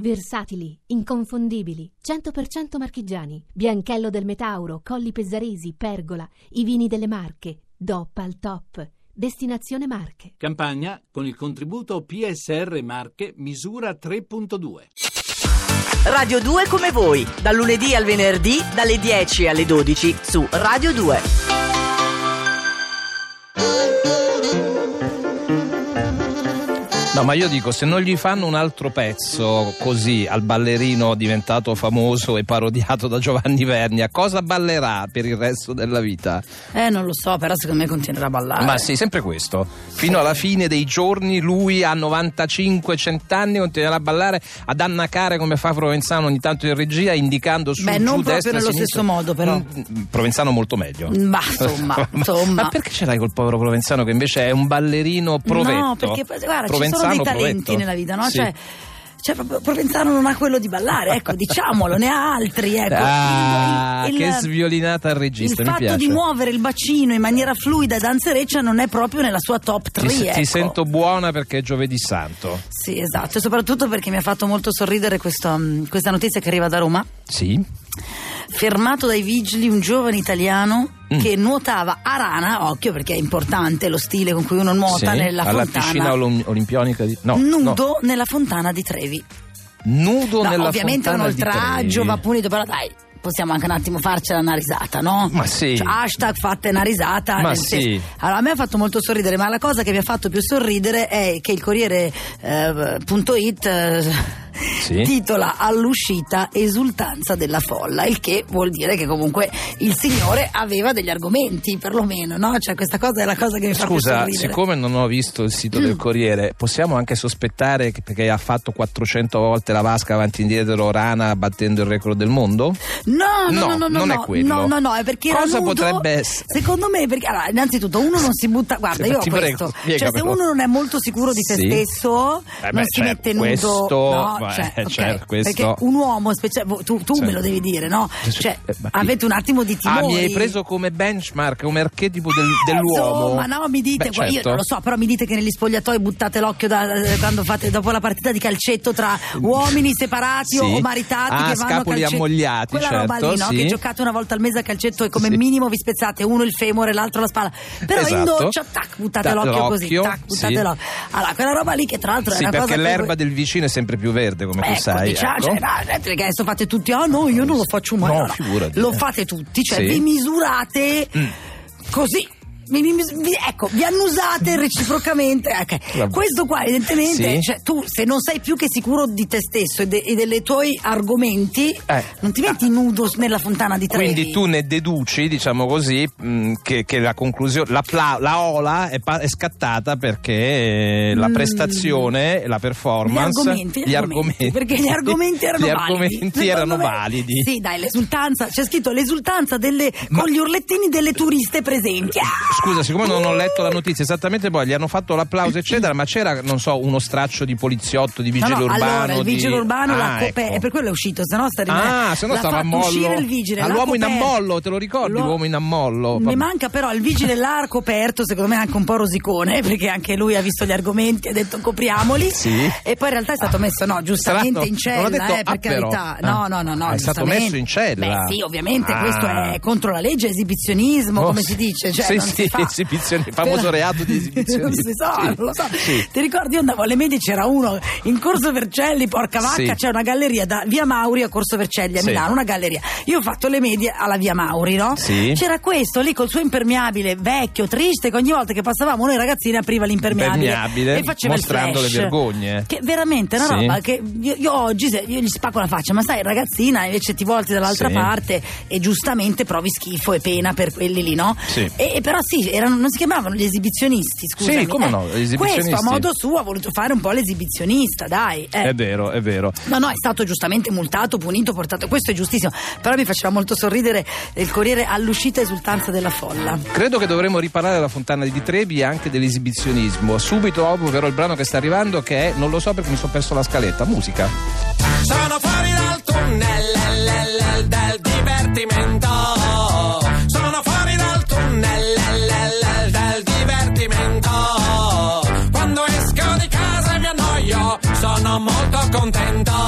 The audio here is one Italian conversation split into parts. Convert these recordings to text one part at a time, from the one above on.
Versatili, inconfondibili, 100% marchigiani, Bianchello del Metauro, Colli Pesaresi, Pergola, i vini delle Marche, DOP al top. Destinazione Marche. Campagna con il contributo PSR Marche misura 3.2. Radio 2 come voi, dal lunedì al venerdì dalle 10 alle 12 su Radio 2. No, ma io dico, se non gli fanno un altro pezzo così al ballerino diventato famoso e parodiato da Giovanni Vernia, cosa ballerà per il resto della vita? Eh, non lo so, però secondo me continuerà a ballare. Ma sì, sempre questo. Fino alla fine dei giorni lui a 95-100 anni continuerà a ballare, ad annacare come fa Provenzano ogni tanto in regia, indicando su Beh, giù, non proprio destra, nello sinistra. stesso modo, però. Mm, Provenzano molto meglio. Ma, insomma, insomma. Ma perché ce l'hai col povero Provenzano che invece è un ballerino provetto? No, perché guarda, ci Provenzano dei talenti provetto. nella vita, no? Sì. Cioè, cioè, proprio Provenzano non ha quello di ballare, ecco, diciamolo, ne ha altri, ecco. Ah, Il- il- che sviolinata al regista, Il mi fatto piace. di muovere il bacino in maniera fluida e danzereccia non è proprio nella sua top 3, Ti, ecco. ti sento buona perché è giovedì santo. Sì, esatto, e soprattutto perché mi ha fatto molto sorridere questo, mm, questa notizia che arriva da Roma. Sì? Fermato dai vigili un giovane italiano Mm. che nuotava a rana, occhio perché è importante lo stile con cui uno nuota Sì? nella Alla fontana. piscina olim- olimpionica di... No, nudo no. nella fontana di Trevi. Nudo No, nella ovviamente è un fontana di oltraggio, va punito, però dai, possiamo anche un attimo farcela una risata, no? Ma sì. Cioè, hashtag fatte una risata. Ma sì. Allora, a me ha fatto molto sorridere, ma la cosa che mi ha fatto più sorridere è che il Corriere eh, punto it, eh, Sì. titola all'uscita esultanza della folla, il che vuol dire che comunque il signore aveva degli argomenti, perlomeno, no? Cioè, questa cosa è la cosa che mi fa più Scusa, siccome non ho visto il sito Mm. del Corriere, possiamo anche sospettare che perché ha fatto 400 volte la vasca avanti e indietro Rana battendo il record del mondo? No, no, No, no, no, non no, è quello. No, no, no, è perché Cosa nudo. potrebbe essere? Secondo me, perché allora, innanzitutto uno non si butta. Guarda, io ho Ti prego, questo. Cioè, se uno non è molto sicuro di se Sì. stesso, Eh non beh, si cioè, mette nudo. questo- no, beh, cioè, ok, certo, questo- Perché un uomo, specie- tu, tu Sì. me lo devi dire, no? Cioè, Eh, ma- avete un attimo di timore. Ah, mi hai preso come benchmark, come archetipo del- dell'uomo? Ma no, mi dite, Beh, guarda, io certo. non lo so, però mi dite che negli spogliatoi buttate l'occhio da- eh, quando fate dopo la partita di calcetto tra uomini separati Sì. o maritati Ah, che vanno a scapoli calcetto. ammogliati, Quella roba certo, lì, no? sì. Che giocate una volta al mese a calcetto e come Sì. minimo vi spezzate uno il femore, l'altro la spalla. Però in Esatto. doccia, tac, buttate Ta- l'occhio così, l'occhio, tac, buttate sì. l'occhio. Allora, quella roba lì che tra l'altro Sì, è una perché cosa che l'erba voi- del vicino è sempre più verde, come Ecco, tu sai. diciamo, ecco. cioè, no, perché adesso fate tutti, ah no, io non lo faccio mai. No, figurati. Lo fate tutti, cioè Sì. Mm. vi misurate così. Vi- vi- vi- ecco, vi annusate reciprocamente. ok. Vabbè. Questo qua, evidentemente, Sì. cioè, tu se non sei più che sicuro di te stesso e, de- e dei tuoi argomenti, Eh. non ti metti nudo nella fontana di Trevi. Quindi tu ne deduci, diciamo così, mh, che, che la conclusione, la, pla- la ola è, pa- è scattata perché eh, la Mm. prestazione, la performance, Gli argomenti, gli argomenti, perché gli argomenti erano gli validi. argomenti erano me- validi. Sì, dai, l'esultanza, c'è scritto l'esultanza delle, con gli urlettini delle turiste presenti. Ah! Scusa, siccome non ho letto la notizia esattamente poi gli hanno fatto l'applauso eccetera, ma c'era, non so, uno straccio di poliziotto, di No, vigile no, urbano. allora il di- vigile urbano Ah, ecco. è per quello è uscito, se no sta Ah, se no l'ha stava a mollo. uscire il vigile. All'uomo in coperto. ammollo, te lo ricordi, L'uo- l'uomo in ammollo? Mi manca però il vigile l'ha coperto, secondo me anche un po' rosicone, perché anche lui ha visto gli argomenti e ha detto copriamoli. Sì. E poi in realtà è stato messo, no, giustamente in cella, ha detto, eh, per ah, carità. Ah. No, no, no, no. Ah, è stato messo in cella. Beh sì, ovviamente, Ah. questo è contro la legge, esibizionismo, Oh, come sì. si dice. Cioè, Sì, sì, fa. esibizioni- il famoso Però- reato di esibizionismo. non si sa, Sì, non lo so. sì. Ti ricordi, io andavo alle medie, c'era uno in Corso Vercelli, porca vacca, Sì. c'è una galleria da Via Mauri a Corso Vercelli a. Milano, una galleria. Io ho fatto le medie alla Via Mauri, no? C'era questo lì col suo impermeabile, vecchio, triste, che ogni volta che passavamo noi ragazzini apriva l'impermeabile Impermeabile, e faceva il mostrando le vergogne. Che veramente è una roba che io, io oggi se- io gli spacco la faccia, ma sai, ragazzina, invece ti volti dall'altra parte e giustamente provi schifo e pena per quelli lì, no? E, e però sì, erano, non si chiamavano gli esibizionisti, scusami. Sì, come Eh, no, gli esibizionisti. Questo a modo suo ha voluto fare un po' l'esibizionista, dai. eh. È vero, è vero. No, no, è stato giustamente multato, punito, portato. Questo è giustissimo. Però mi faceva molto sorridere il Corriere all'uscita esultanza della folla. Credo che dovremmo riparare della fontana di Trevi e anche dell'esibizionismo. Subito dopo però il brano che sta arrivando che è, non lo so perché mi sono perso la scaletta, musica. Sono fuori dal tunnel contento.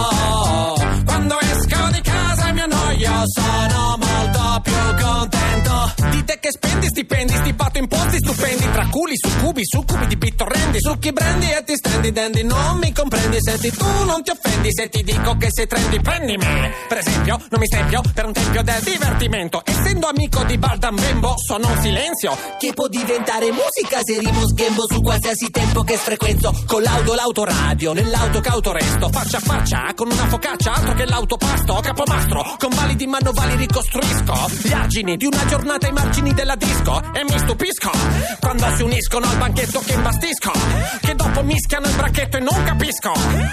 Culi, succubi, succubi di pittorrendi, succhi brendi e ti stendi dandy. Non mi comprendi, senti tu non ti offendi se ti dico che sei trendy, prendi me. Per esempio, non mi stempio per un tempio del divertimento. Essendo amico di Baldan Bembo, sono un silenzio. Che può diventare musica se rimo sghembo su qualsiasi tempo che frequenzo. Con l'auto, l'autoradio, nell'auto cauto resto. Faccia a faccia, con una focaccia, altro che l'autopasto. Capomastro, con validi manovali ricostruisco. Gli argini di una giornata ai margini della disco. E mi stupisco, quando si uniscono al banchetto che imbastisco. Che dopo mischiano il bracchetto e non capisco.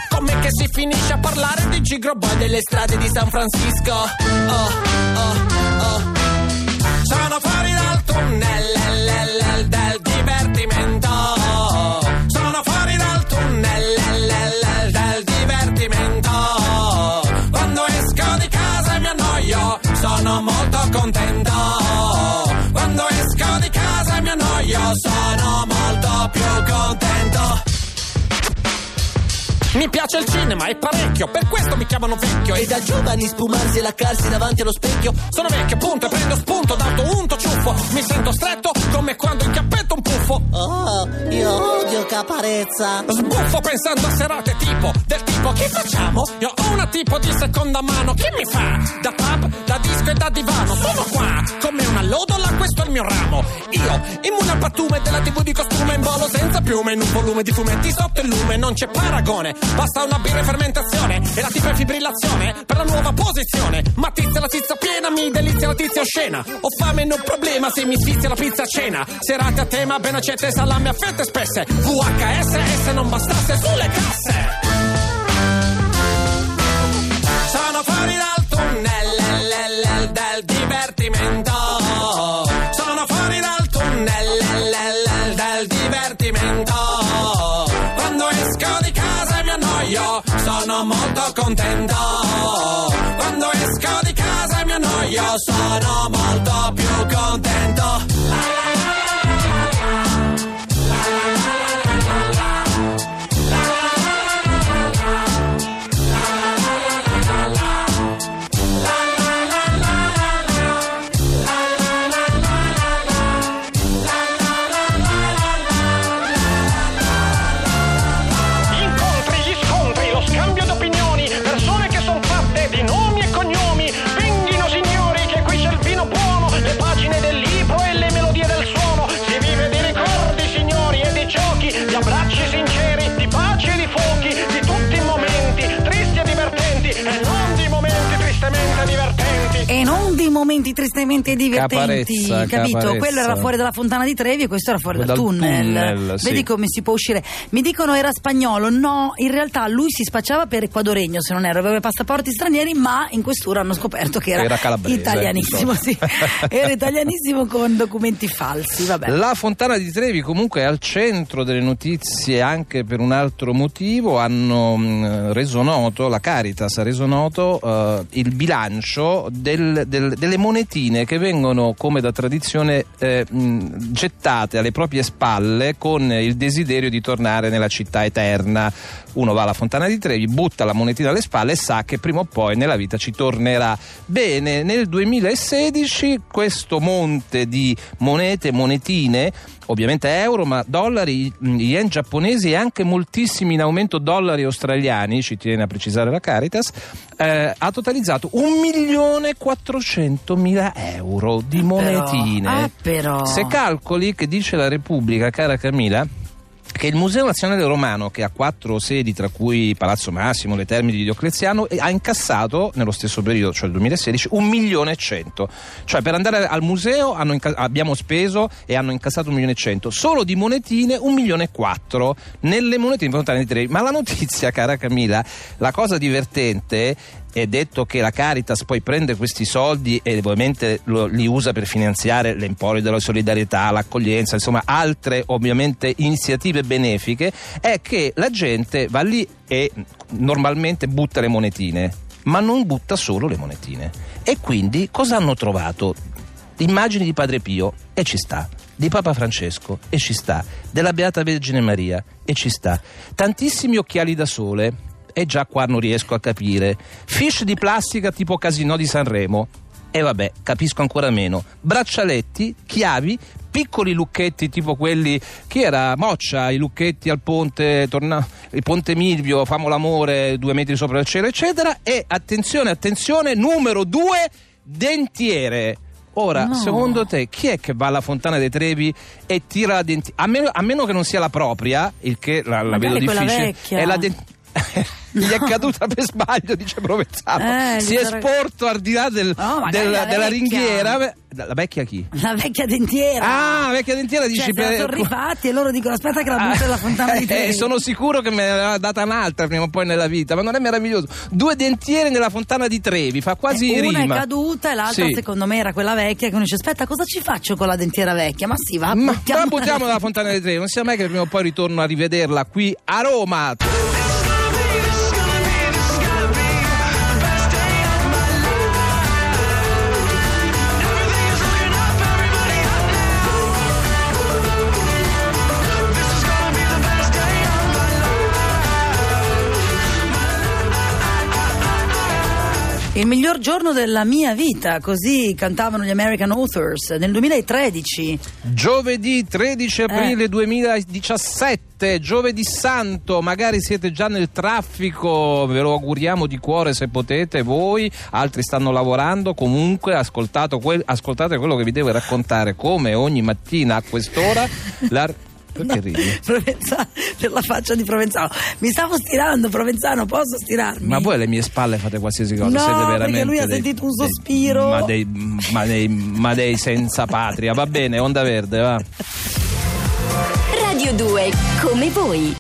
Come che si finisce a parlare di Gigro Boy delle strade di San Francisco. Oh, oh, oh. Sono fuori dal tunnel el, el, el, sono molto più contento. Mi piace il cinema, è parecchio, per questo mi chiamano vecchio. E da giovani spumarsi e laccarsi davanti allo specchio. Sono vecchio, punto, e prendo spunto, dato unto ciuffo. Mi sento stretto come quando incappetto un puffo. Oh, io odio caparezza. Sbuffo pensando a serate tipo, del tipo che facciamo? Io ho una tipo di seconda mano, che mi fa? Da pub, da disco e da divano, sono qua, come una lodola, questo è il mio ramo. Io, immune al pattume della tv di costume in volo senza piume, in un volume di fumetti sotto il lume, non c'è paragone. Basta una birra in fermentazione e la tipa in fibrillazione per la nuova posizione. Ma tizia la tizia piena, mi delizia la tizia oscena. Ho fame, non problema se mi sfizia la pizza a cena. Serate a tema, ben accette, salame a fette spesse. VHS, e se non bastasse sulle casse. Sono fuori dal tunnel el, el, el, del divertimento. Sono fuori dal tunnel el, el, el, del divertimento. Quando esco di casa e mi annoio, sono molto contento. Quando esco di casa e mi annoio, sono molto più contento. Incontri, momenti tristemente divertenti, Caparezza, capito? caparezza. Quello era fuori dalla fontana di Trevi e questo era fuori dal, Dal tunnel. tunnel, sì. Vedi come si può uscire. Mi dicono era spagnolo, no, in realtà lui si spacciava per ecuadoregno, se non erro, aveva passaporti stranieri, ma in questura hanno scoperto che era, Era calabrese, italianissimo, sì. era italianissimo con documenti falsi, vabbè. La Fontana di Trevi comunque è al centro delle notizie anche per un altro motivo, hanno mh, reso noto, la Caritas ha reso noto eh, il bilancio del- del- delle monetine che vengono come da tradizione eh, mh, gettate alle proprie spalle con il desiderio di tornare nella città eterna. Uno va alla Fontana di Trevi, butta la monetina alle spalle e sa che prima o poi nella vita ci tornerà. Bene, nel 2016 questo monte di monete, monetine, ovviamente euro, ma dollari, mh, yen giapponesi e anche moltissimi in aumento dollari australiani, ci tiene a precisare la Caritas, eh, ha totalizzato 1.400.000 euro di monetine. ah, però. Se calcoli che dice la Repubblica, cara Camilla, che il Museo Nazionale Romano, che ha quattro sedi, tra cui Palazzo Massimo, le Termini di Diocleziano, ha incassato nello stesso periodo, cioè il 2016, un milione e cento. Cioè per andare al museo inca- abbiamo speso e hanno incassato un milione e cento. Solo di monetine un milione e quattro. Nelle monetine fontane di Trevi. Ma la notizia, cara Camilla, la cosa divertente è detto che la Caritas poi prende questi soldi e ovviamente lo- li usa per finanziare l'emporio della solidarietà, l'accoglienza, insomma altre ovviamente iniziative benefiche, è che la gente va lì e normalmente butta le monetine, ma non butta solo le monetine. E quindi cosa hanno trovato? Immagini di Padre Pio e ci sta, di Papa Francesco e ci sta, della Beata Vergine Maria e ci sta, tantissimi occhiali da sole e già qua non riesco a capire, fish di plastica tipo Casino di Sanremo e vabbè, capisco ancora meno, braccialetti, chiavi, piccoli lucchetti tipo quelli chi era Moccia i lucchetti al ponte torna, il ponte Milvio famo l'amore due metri sopra il cielo eccetera e attenzione attenzione numero due dentiere Ora, No. secondo te, chi è che va alla Fontana dei Trevi e tira la dentiera? A meno, a meno che non sia la propria, il che la, la vedo difficile. È la dentiera. Gli è caduta per sbaglio, dice Provenzano. Eh, si è sarà- sporto al di là del- magari del- la della vecchia. ringhiera. La vecchia chi? La vecchia dentiera. Ah, la vecchia dentiera Cioè, dici se la sono rifatti e loro dicono aspetta che la butto nella fontana di Eh, Trevi. sono sicuro che me ne aveva data un'altra prima o poi nella vita, ma non è meraviglioso. Due dentiere nella fontana di Trevi, fa quasi Eh, Una rima. è caduta e l'altra Sì. secondo me era quella vecchia che uno dice aspetta cosa ci faccio con la dentiera vecchia? Ma sì va, Ma buttiamola la buttiamo dalla Fontana dei Trevi, non sia mai che prima o poi ritorno a rivederla qui a Roma. Il miglior giorno della mia vita, così cantavano gli American Authors nel 2013. Giovedì 13 aprile 2017, giovedì santo, magari siete già nel traffico, ve lo auguriamo di cuore se potete voi, altri stanno lavorando, comunque ascoltate quello che vi devo raccontare come ogni mattina a quest'ora. Perché ridi? Provenzano, per la faccia di Provenzano. Mi stavo stirando, Provenzano, posso stirarmi? Ma voi alle mie spalle fate qualsiasi cosa, No, siete perché veramente. lui ha dei- sentito un dei- sospiro. ma, dei, ma, dei, ma dei senza patria, va bene, onda verde, va. Radio 2, come voi.